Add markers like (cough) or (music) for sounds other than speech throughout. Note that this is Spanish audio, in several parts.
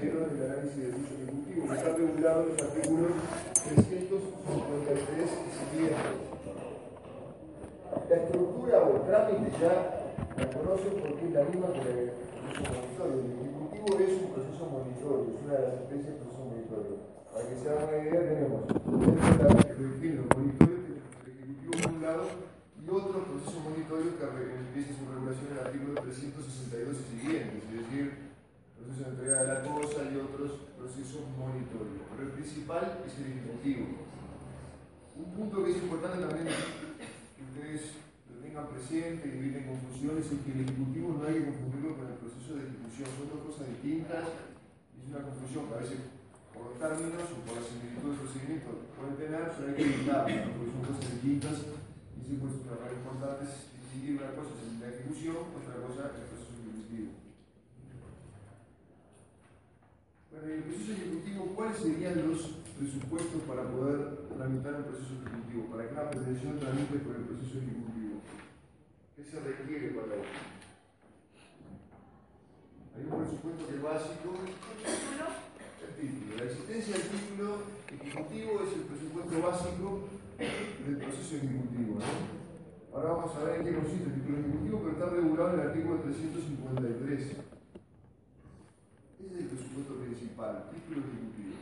lleno en el análisis del uso ejecutivo, que está regulado en los artículos 353 y siguientes. La estructura o el trámite ya la conocen porque es la misma que el proceso monitorio. El ejecutivo es un proceso monitorio, es una de las especies del proceso monitorio. Para que se hagan una idea, tenemos dentro de los monitores por un lado y otro proceso monitorio que empieza su regulación en el artículo 362 y siguientes, es decir, proceso de entrega de la cosa y otros procesos monitorios. Pero el principal es el ejecutivo. Un punto que es importante también que ustedes lo tengan presente y eviten confusiones es que el ejecutivo no hay que confundirlo con el proceso de ejecución, son dos cosas distintas es una confusión que a veces por los términos o por la similitud del procedimiento pueden tener, pero hay que evitarlas, porque son cosas distintas y sí, pues cosa importante es distinguir una cosa es la ejecución, otra cosa es el proceso ejecutivo. Bueno, en el proceso ejecutivo, ¿cuáles serían los presupuestos para poder tramitar un proceso ejecutivo? Para que una pretensión tramite por el proceso ejecutivo. ¿Qué se requiere para eso? Hay un presupuesto que es básico. El título. La existencia del título ejecutivo es el presupuesto básico del proceso ejecutivo. ¿no? Ahora vamos a ver en qué consiste el título ejecutivo, pero está regulado en el artículo 353. Ese es el presupuesto principal, título ejecutivo.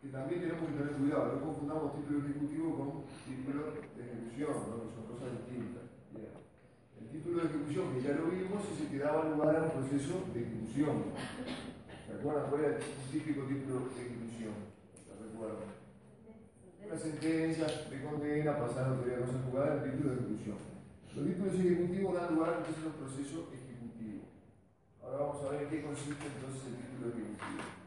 Que también tenemos que tener cuidado, no confundamos título ejecutivo con título de ejecución, ¿no? que son cosas distintas. El título de ejecución, que ya lo vimos, es el que daba lugar a un proceso de ejecución. ¿Se acuerdan cuál era el típico título de ejecución? ¿Se recuerdan? Una sentencia de condena, pasar autoridad de cosa jugada, el título de ejecución. Los títulos ejecutivos dan lugar entonces a un proceso ejecutivo. Ahora vamos a ver en qué consiste entonces el título ejecutivo.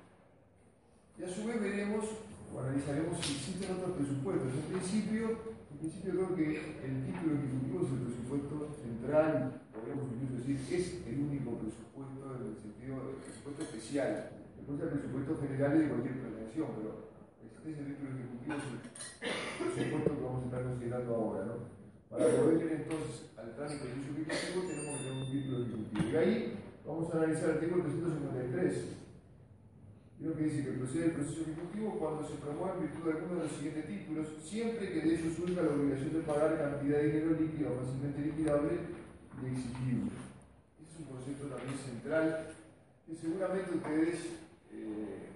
Y a su vez veremos o analizaremos si existen otros presupuestos. En principio, en principio creo que el título ejecutivo es el presupuesto central, podríamos incluso decir, es el único presupuesto en el sentido del presupuesto especial. Después el presupuesto general es de cualquier prevención, pero la existencia del título ejecutivo es el presupuesto que vamos a estar considerando ahora. ¿no? Para poder ir entonces al trámite del ejecutivo tenemos que tener un título ejecutivo. Y ahí vamos a analizar el artículo 353. Creo que dice que procede el proceso ejecutivo cuando se promueve en virtud de alguno de los siguientes títulos, siempre que de ellos surja la obligación de pagar cantidad de dinero líquido o fácilmente liquidable y exigible. Ese es un concepto también central que seguramente ustedes eh,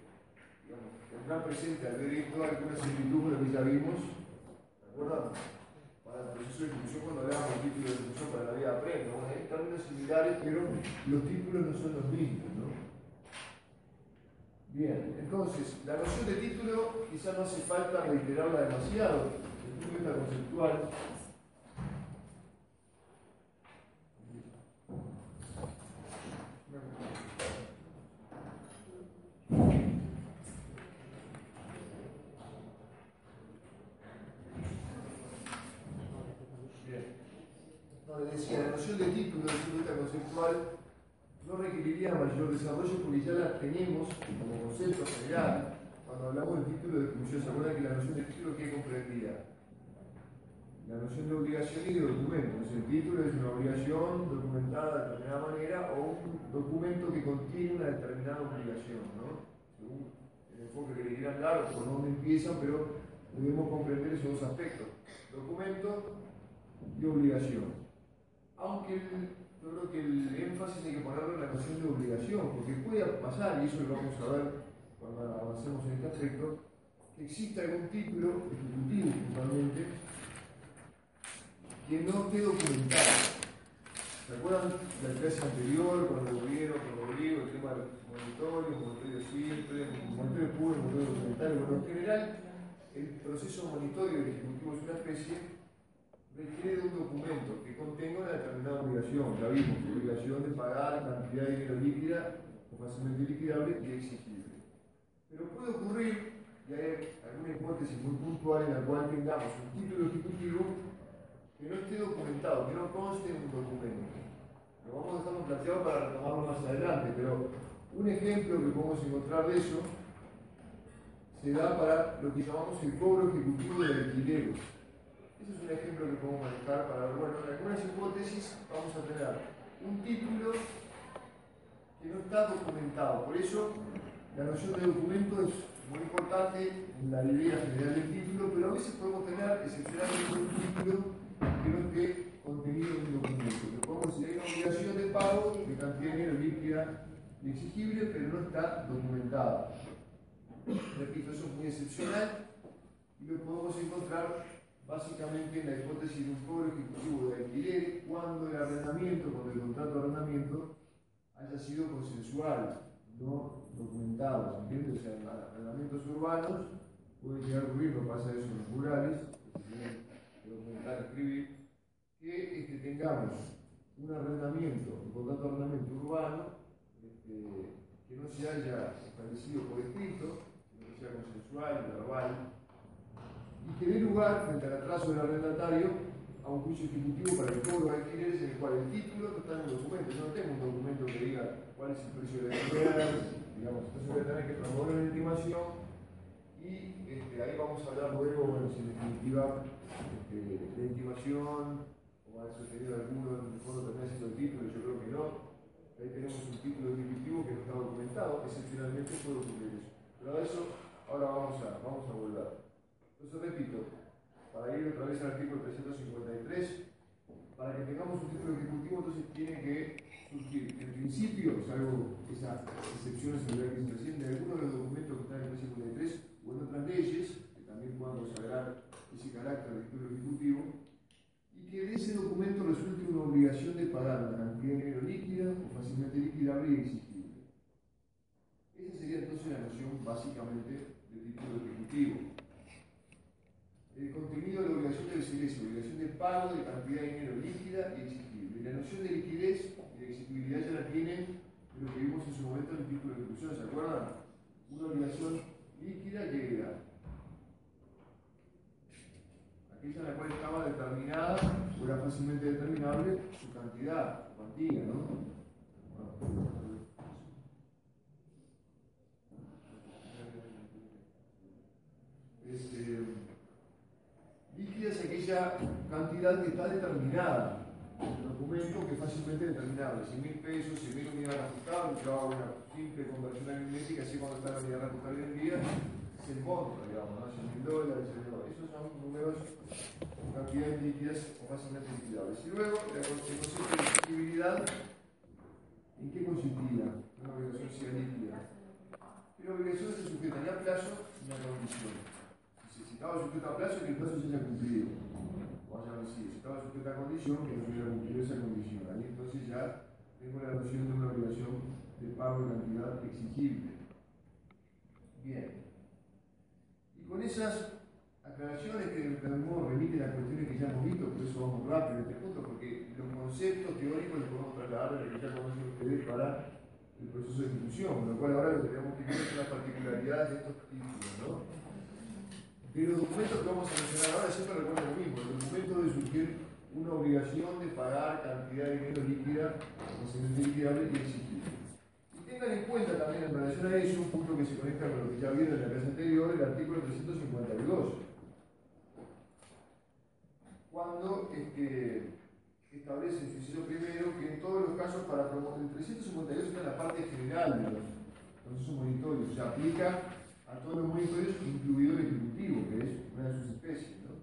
digamos, tendrán presente al ver esto alguna similitud lo que ya vimos, ¿de acuerdo? Para el proceso de ejecución cuando hablamos del título de ejecución para la vida aprenda. Bueno, hay términos similares, pero los títulos no son los mismos, ¿no? Bien, entonces, la noción de título quizás no hace falta reiterarla demasiado, el título está conceptual. Bien. No, le decía, la noción de título desde un punto de vista conceptual no requeriría mayor desarrollo porque ya la tenemos como concepto general. Cuando hablamos del título de ejecución, ¿se acuerdan que la noción de título qué comprendía? La noción de obligación y de documento. Entonces, el título es una obligación documentada de determinada manera o un documento que contiene una determinada obligación, ¿no? Según el enfoque que le quieran dar o por dónde empiezan, pero debemos comprender esos dos aspectos: documento y obligación. Aunque el yo creo que el énfasis hay que ponerlo en la noción de obligación, porque puede pasar, y eso lo vamos a ver cuando avancemos en este aspecto, que exista algún título ejecutivo, principalmente, que no esté documentado. ¿Se acuerdan de la clase anterior, cuando vieron, cuando vieron el tema del monitorio, monitorio simple, monitorio puro, monitorio documentario? Bueno, en general, el proceso monitorio del Ejecutivo es una especie requiere de un documento que contenga una determinada obligación, ya vimos, obligación de pagar cantidad de dinero líquida o fácilmente liquidable y exigible. Pero puede ocurrir, y hay alguna hipótesis muy puntual en la cual tengamos un título ejecutivo que no esté documentado, que no conste en un documento. Lo vamos a dejar planteado para retomarlo más adelante, pero un ejemplo que podemos encontrar de eso se da para lo que llamamos el cobro ejecutivo de alquileres. Ese es un ejemplo que podemos manejar para ver, bueno, en algunas hipótesis vamos a tener un título que no está documentado. Por eso la noción de documento es muy importante en la idea general del título, pero a veces podemos tener excepcionalmente un título que no esté contenido en un documento. Que podemos decir, hay una obligación de pago de dinero líquida exigible, pero no está documentada. Repito, eso es muy excepcional y lo podemos encontrar básicamente en la hipótesis de un cobro ejecutivo de alquiler cuando el arrendamiento, cuando el contrato de arrendamiento haya sido consensual, no documentado, ¿entiendes? O sea, en arrendamientos urbanos puede llegar a ocurrir, no pasa eso en los rurales, documentar, escribir, que este, tengamos un arrendamiento, un contrato de arrendamiento urbano, este, que no se haya establecido por escrito, que no sea consensual, verbal, y que dé lugar, frente al atraso del arrendatario, a un juicio ejecutivo para el cobro de alquileres en el cual el título no está en un documento. Yo no tengo un documento que diga cuál es el precio de alquiler, digamos, entonces voy a tener que promover una intimación y este, ahí vamos a hablar luego, bueno, si en definitiva este, la intimación o ha sostenido alguno en el fondo también siendo el título, yo creo que no. Ahí tenemos un título ejecutivo que no está documentado, excepcionalmente puede ocurrir eso. Pero a eso ahora vamos a, vamos a volver. Entonces repito, para ir otra vez al artículo 353, para que tengamos un título ejecutivo entonces tiene que surgir, en principio, salvo esas excepciones que se recién, de algunos de los documentos que están en el 353 o en otras leyes, que también puedan consagrar ese carácter del título ejecutivo, y que de ese documento resulte una obligación de pagar una cantidad de dinero líquida o fácilmente liquidable y exigible. Esa sería entonces la noción básicamente del título ejecutivo. El contenido de la obligación debe ser esa, obligación de pago de cantidad de dinero líquida y exigible. Y la noción de liquidez y de exigibilidad ya la tienen lo que vimos en su momento en el título de ejecución, ¿se acuerdan? Una obligación líquida y era aquella en la cual estaba determinada o era fácilmente determinable su cuantía, ¿no? Este, es aquella cantidad que está determinada el documento que es fácilmente determinable. 100 mil pesos, 100 mil unidades ajustables, yo hago una simple conversión aritmética, así cuando está la unidad ajustada hoy en día, es el monto, digamos, ¿no? 100 mil dólares, 100 dólares. Son números cantidades líquidas o fácilmente liquidables. Y luego, la concepto de exigibilidad, ¿en qué consistía una obligación sea líquida? Que la obligación se sujetaría a plazo y a condición. Si, si estaba sujeta a plazo, que el plazo se haya cumplido. O haya vencido. Si estaba sujeta a condición, que no se haya cumplido esa condición. Ahí entonces ya tengo la noción de una obligación de pago de cantidad exigible. Bien. Y con esas aclaraciones que de algún modo remiten a cuestiones que ya hemos visto, por eso vamos rápido en este punto, porque los conceptos teóricos los podemos trasladar de lo que ya conocen ustedes para el proceso de con lo cual ahora lo que tenemos que ver son las particularidades de estos títulos, ¿no? De los documentos que vamos a mencionar ahora siempre recuerdo lo mismo, el documento debe surgir una obligación de pagar cantidad de dinero líquida, posiblemente liquidable y exigible. Y tengan en cuenta también en relación a eso un punto que se conecta con lo que ya vieron en la clase anterior, el artículo 352 cuando este, establece en su inciso primero que en todos los casos para promover, el 352 está en la parte general de los procesos monitorios, se aplica a todos los monitorios, incluido el ejecutivo, que es una de sus especies. ¿no?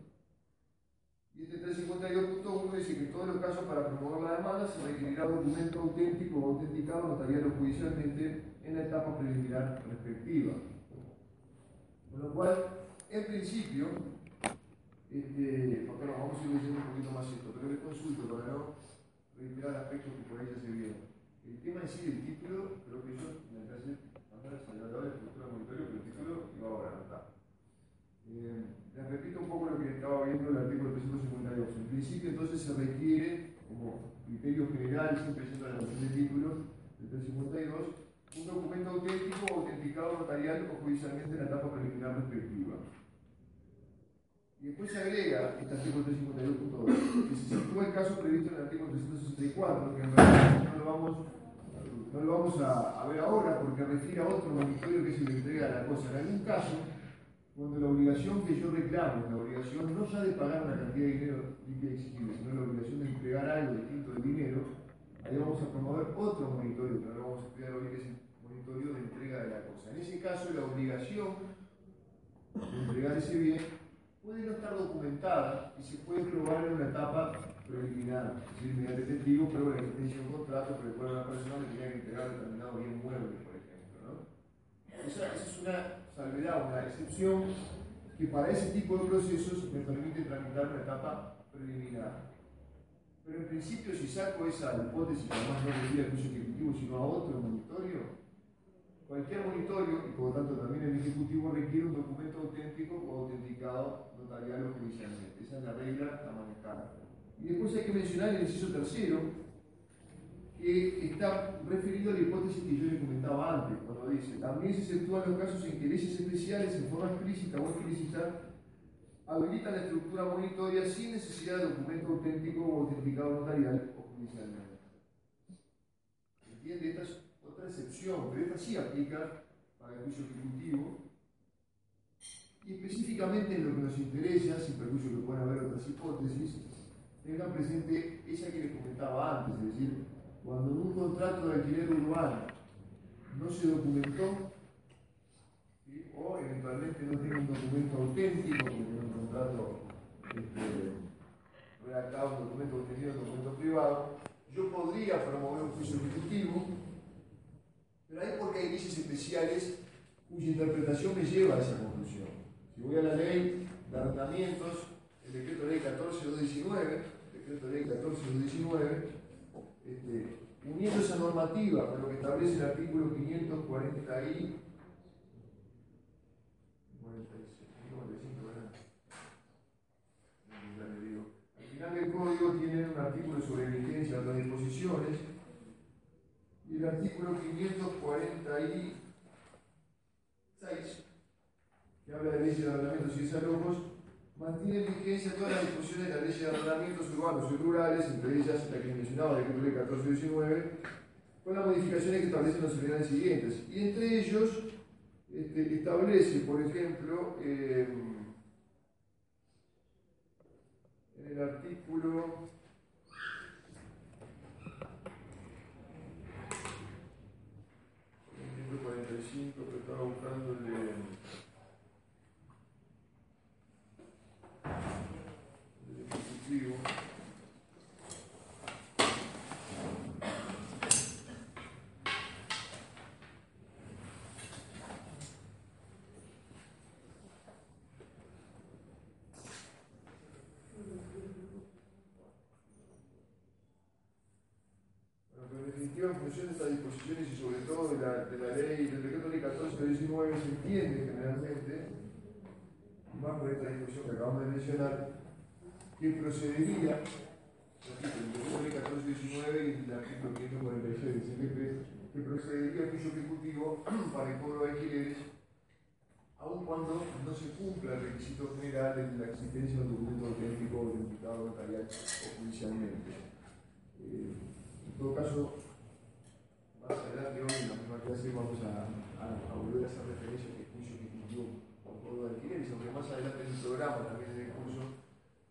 Y este 352.1 dice que en todos los casos para promover la demanda se requerirá documento auténtico o autenticado notarial o judicialmente en la etapa preliminar respectiva. Con lo cual, en principio, este, porque no, vamos a ir leyendo un poquito más esto, pero les consulto para no reiterar aspectos que por ahí ya se vieron. El tema en sí del título, creo que yo me parece mandar a la de estructura de monitorio, pero el título iba ahora, no está. Les repito un poco lo que estaba viendo en el artículo 352. En principio, entonces se requiere, como criterio general, siempre siendo la noción de título del 352, un documento auténtico autenticado notarial o judicialmente en la etapa preliminar respectiva. Y después se agrega este artículo 352.2, que se sitúa el caso previsto en el artículo 364, que en realidad no lo vamos, no lo vamos a, ver ahora porque refiere a otro monitorio que se le entrega a la cosa. En algún caso, cuando la obligación que yo reclamo, la obligación no ya de pagar una cantidad de dinero limpia exigible, sino la obligación de entregar algo distinto del dinero, ahí vamos a promover otro monitorio, pero no vamos a estudiar hoy que es el monitorio de entrega de la cosa. En ese caso, la obligación de entregar ese bien puede no estar documentada y se puede probar en una etapa preliminar, es decir, mediante testigo, pero la existencia de un contrato por el cual persona le tenía que entregar determinado bien mueble, por ejemplo. ¿no? Esa, esa, es una salvedad, una excepción que para ese tipo de procesos me permite tramitar una etapa preliminar. Pero en principio, si saco esa hipótesis, además no decía el juicio ejecutivo, sino a otro monitorio, Cualquier monitorio, y por lo tanto también el Ejecutivo, requiere un documento auténtico o autenticado notarial o judicialmente. Esa es la regla a manejar. Y después hay que mencionar el inciso tercero, que está referido a la hipótesis que yo le comentaba antes, cuando dice, también se exceptúan los casos que leyes especiales en forma explícita o explícita habilitan la estructura monitoria sin necesidad de documento auténtico o autenticado notarial o judicialmente. ¿Entiende? Esta otra excepción, pero esta sí aplica para el juicio ejecutivo. Y específicamente en lo que nos interesa, sin perjuicio que puedan haber otras hipótesis, tengan presente esa que les comentaba antes, es decir, cuando en un contrato de alquiler urbano no se documentó, o eventualmente no tiene un documento auténtico, porque en un contrato este, redactado, un documento obtenido, un documento privado, yo podría promover un juicio ejecutivo pero hay porque hay leyes especiales cuya interpretación me lleva a esa conclusión. Si voy a la ley de arrendamientos, el decreto ley 14219, decreto ley 14219, este, uniendo esa normativa con lo que establece el artículo 540 y Al final del código tiene un artículo sobre vigencia de otras disposiciones y el artículo 546, que habla de leyes y desalojos, mantiene en vigencia todas las disposiciones de la ley de arrendamientos urbanos y rurales, entre ellas la que mencionaba, el decreto ley 1419, con las modificaciones que establecen los seminarios siguientes. Y entre ellos este, establece, por ejemplo, eh, en el artículo 45, pero estaba buscando el ejecutivo. De estas disposiciones y sobre todo de la, de la ley, del decreto ley 1419, se entiende generalmente, más por esta disposición que acabamos de mencionar, que procedería, el decreto ley 1419 y el artículo 546 dice que, que procedería el juicio ejecutivo (clears throat) para el cobro de alquileres, aun cuando no se cumpla el requisito general de la existencia de un documento auténtico identificado notarial o judicialmente. Eh, en todo caso, más adelante hoy en la misma clase vamos a, volver a hacer referencia a este juicio ejecutivo por todo de alquileres, aunque más adelante en el programa también en el curso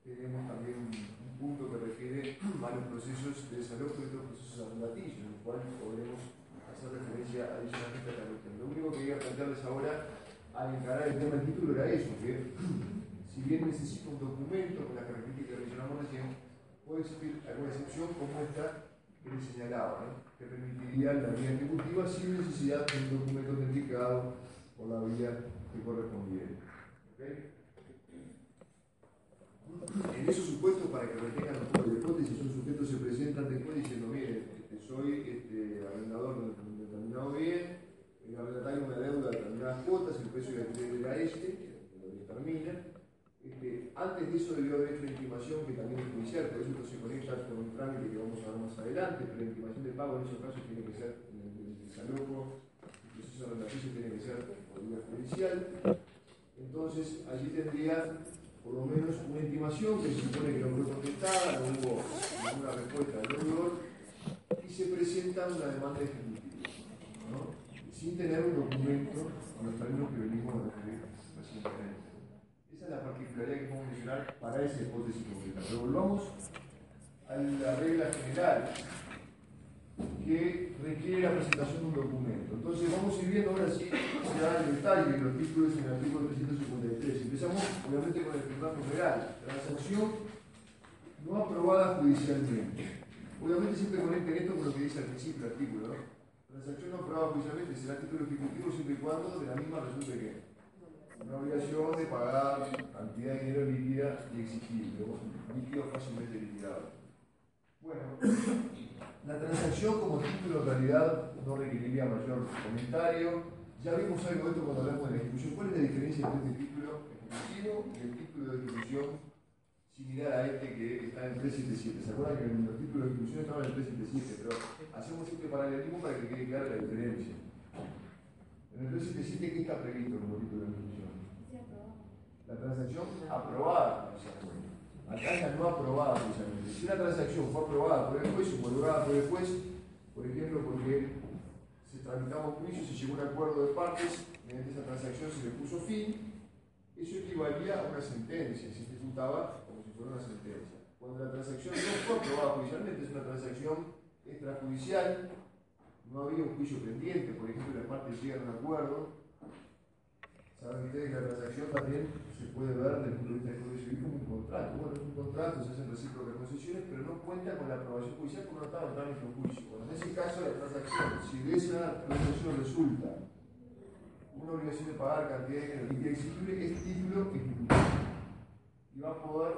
tenemos también un, un punto que refiere a los procesos de desalojo y otros procesos arrendatillos, en los cuales podremos hacer referencia adicionalmente a la cuestión. Lo único que a plantearles ahora al encarar el tema del título era eso, que (clears throat) si bien necesito un documento con las características que mencionamos recién, puede existir alguna excepción como esta que les señalaba, que permitiría la vía ejecutiva sin necesidad de un documento autenticado por la vía que correspondiera. En esos supuestos, para que retengan un poco de hipótesis, un sujeto se presenta después diciendo, mire, este, soy este, arrendador de un determinado bien, el arrendatario me deuda determinadas cuotas, el precio de alquiler era este, que lo determina. Este, antes de eso debió haber hecho una intimación que también es judicial, por eso esto se conecta con un trámite que vamos a ver más adelante, pero la intimación de pago en esos casos tiene que ser, en el, desalojo, el proceso de arrendamiento tiene que ser por vía judicial. Entonces, allí tendría por lo menos una intimación que se supone que no fue contestada, no hubo ninguna respuesta del deudor, y se presenta una demanda ejecutiva, ¿no? sin tener un documento con los términos que venimos a referir recientemente. La particularidad que podemos mencionar para esa hipótesis concreta. Pero volvamos a la regla general que requiere la presentación de un documento. Entonces vamos a ir viendo ahora sí ya el detalle de los títulos en el artículo 353. Empezamos obviamente con el primer numeral, transacción no aprobada judicialmente. Obviamente siempre conecten esto con lo que dice al principio el artículo. ¿no? Transacción no aprobada judicialmente será título ejecutivo siempre y cuando de la misma resulte que una obligación de pagar cantidad de dinero líquida y exigible, líquido fácilmente liquidado. Bueno, la transacción como título en realidad no requeriría mayor comentario. Ya vimos algo de esto cuando hablamos de la ejecución. ¿Cuál es la diferencia entre este título ejecutivo y el título de ejecución similar a este que está en 377? ¿Se acuerdan que en los títulos de ejecución estaban en 377? Pero hacemos este paralelismo para que quede clara la diferencia. En el 377, ¿qué está previsto como título de ejecución? La transacción aprobada. Acá es no aprobada precisamente. Si una transacción fue aprobada por el juez, homologada por el juez, por ejemplo, porque se tramitaba un juicio, se llegó a un acuerdo de partes, mediante esa transacción se le puso fin, eso equivalía a una sentencia, se ejecutaba como si fuera una sentencia. Cuando la transacción no fue aprobada judicialmente, es una transacción extrajudicial, no había un juicio pendiente, por ejemplo, las partes llegan a un acuerdo, saben ustedes que la transacción también se puede ver desde el punto de vista del Código Civil como un contrato. Bueno, es un contrato, se hacen recíprocas concesiones, pero no cuenta con la aprobación judicial porque no estaba en un juicio. Bueno, en ese caso, la transacción, si de esa transacción resulta una obligación de pagar cantidad de dinero líquida exigible, es título ejecutivo. Y va a poder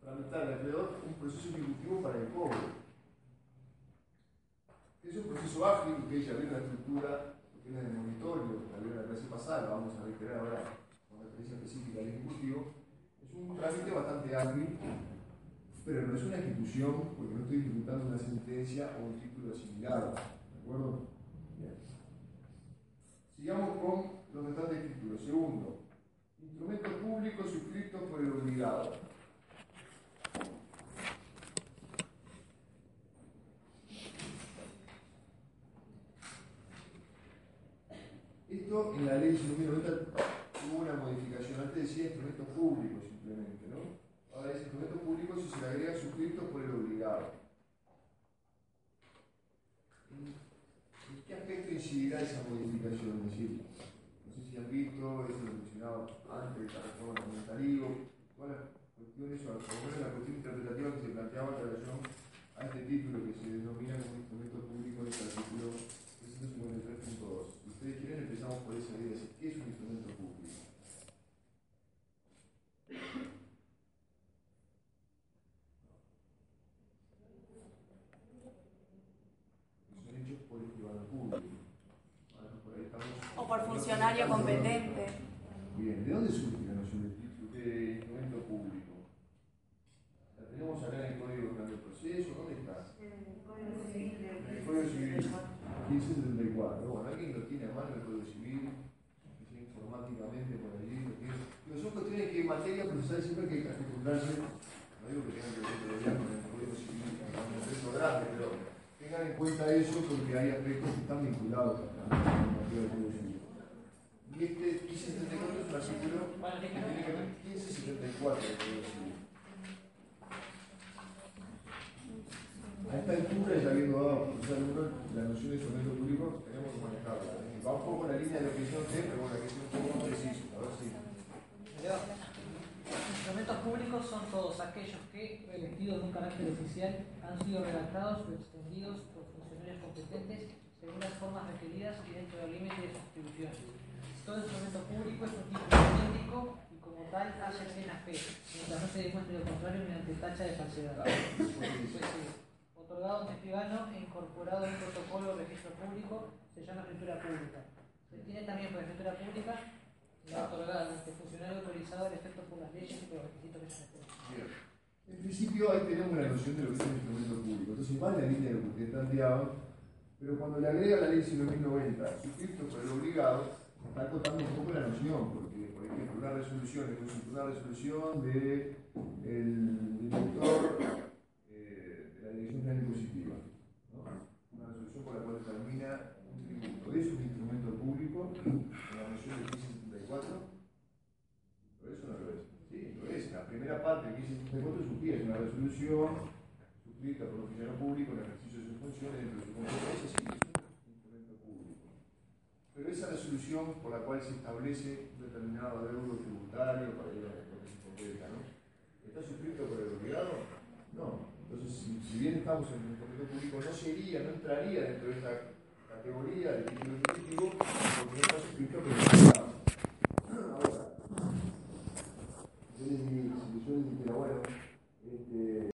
tramitar el acreedor un proceso ejecutivo para el cobro. Es un proceso ágil, que ya ve la estructura tiene el monitorio, la vieron la clase pasada, lo vamos a reiterar ahora con referencia específica al Ejecutivo, es un trámite bastante ágil, pero no es una ejecución porque no estoy ejecutando una sentencia o un título asimilado. ¿De acuerdo? Bien. Sigamos con los restantes títulos. Segundo, instrumento público suscrito por el obligado. Esto la ley 1990 hubo una modificación. Antes decía instrumento público simplemente, ¿no? Ahora es instrumento público si se le agrega suscrito por el obligado. ¿En qué aspecto incidirá esa modificación? Es decir, no sé si han visto, eso lo mencionaba antes la reforma comentario, todas las cuestiones, o la cuestión interpretativa que se planteaba en relación a este título que se denomina como instrumento público en el artículo 353.2 ustedes quieren, empezamos ¿Qué es un instrumento público? Son hechos por el privado público. O por funcionario competente. Bien, ¿de dónde surge la noción de, de instrumento público? La tenemos acá en el Código Penal del Proceso, ¿dónde está? En el Código Civil 1574. Bueno, alguien lo tiene a mano el Código Civil, informáticamente por allí, lo tiene. Pero son cuestiones que en materia procesal siempre hay que acostumbrarse, no digo que tengan que ver todavía con el Código Civil, con un proceso grande, pero tengan en cuenta eso porque hay aspectos que están vinculados a la normativa Código Civil. Y este 1574 es un artículo que tiene que ver 1574 del Código Civil. A esta altura, ya habiendo dado a profesor Luna la noción de instrumento público, tenemos que manejarla. Va un poco en la línea de lo que yo sé, pero bueno, que es un poco más preciso. A ver si. Instrumentos públicos son todos aquellos que, revestidos de un carácter oficial, han sido redactados o extendidos competentes según las formas requeridas y dentro del límite de sus atribuciones. Todo instrumento público es un título idéntico y como tal hace plena fe, mientras no se demuestre lo contrario mediante tacha de falsedad. Otorgado a un escribano e incorporado en protocolo o registro público se llama escritura pública. Se tiene también por escritura pública la otorgada a este funcionario autorizado al efecto por las leyes y por los requisitos que se Bien. En principio ahí tenemos la noción de lo que es un instrumento público. Entonces en la línea de lo que ustedes pero cuando le agrega la ley 1990, suscrito por el obligado, está acotando un poco la noción, porque, por ejemplo, una resolución es una resolución del director eh, de la Dirección General Impositiva, ¿no? una resolución por la cual determina un tributo. Es un instrumento público, en la noción del 1574, pero eso no lo es. Sí, lo es. La primera parte del 1574 es una resolución suscrita por un funcionario público en el sus funciones de su competencia, sí, es un instrumento público. Pero esa resolución por la cual se establece un determinado deudo tributario para ir a se concreta, ¿no? ¿Está suscrito por el obligado? No. Entonces, si, si bien estamos en un instrumento público, no sería, no entraría dentro de esta categoría de título ejecutivo porque no está suscrito por el obligado. Ahora, yo les digo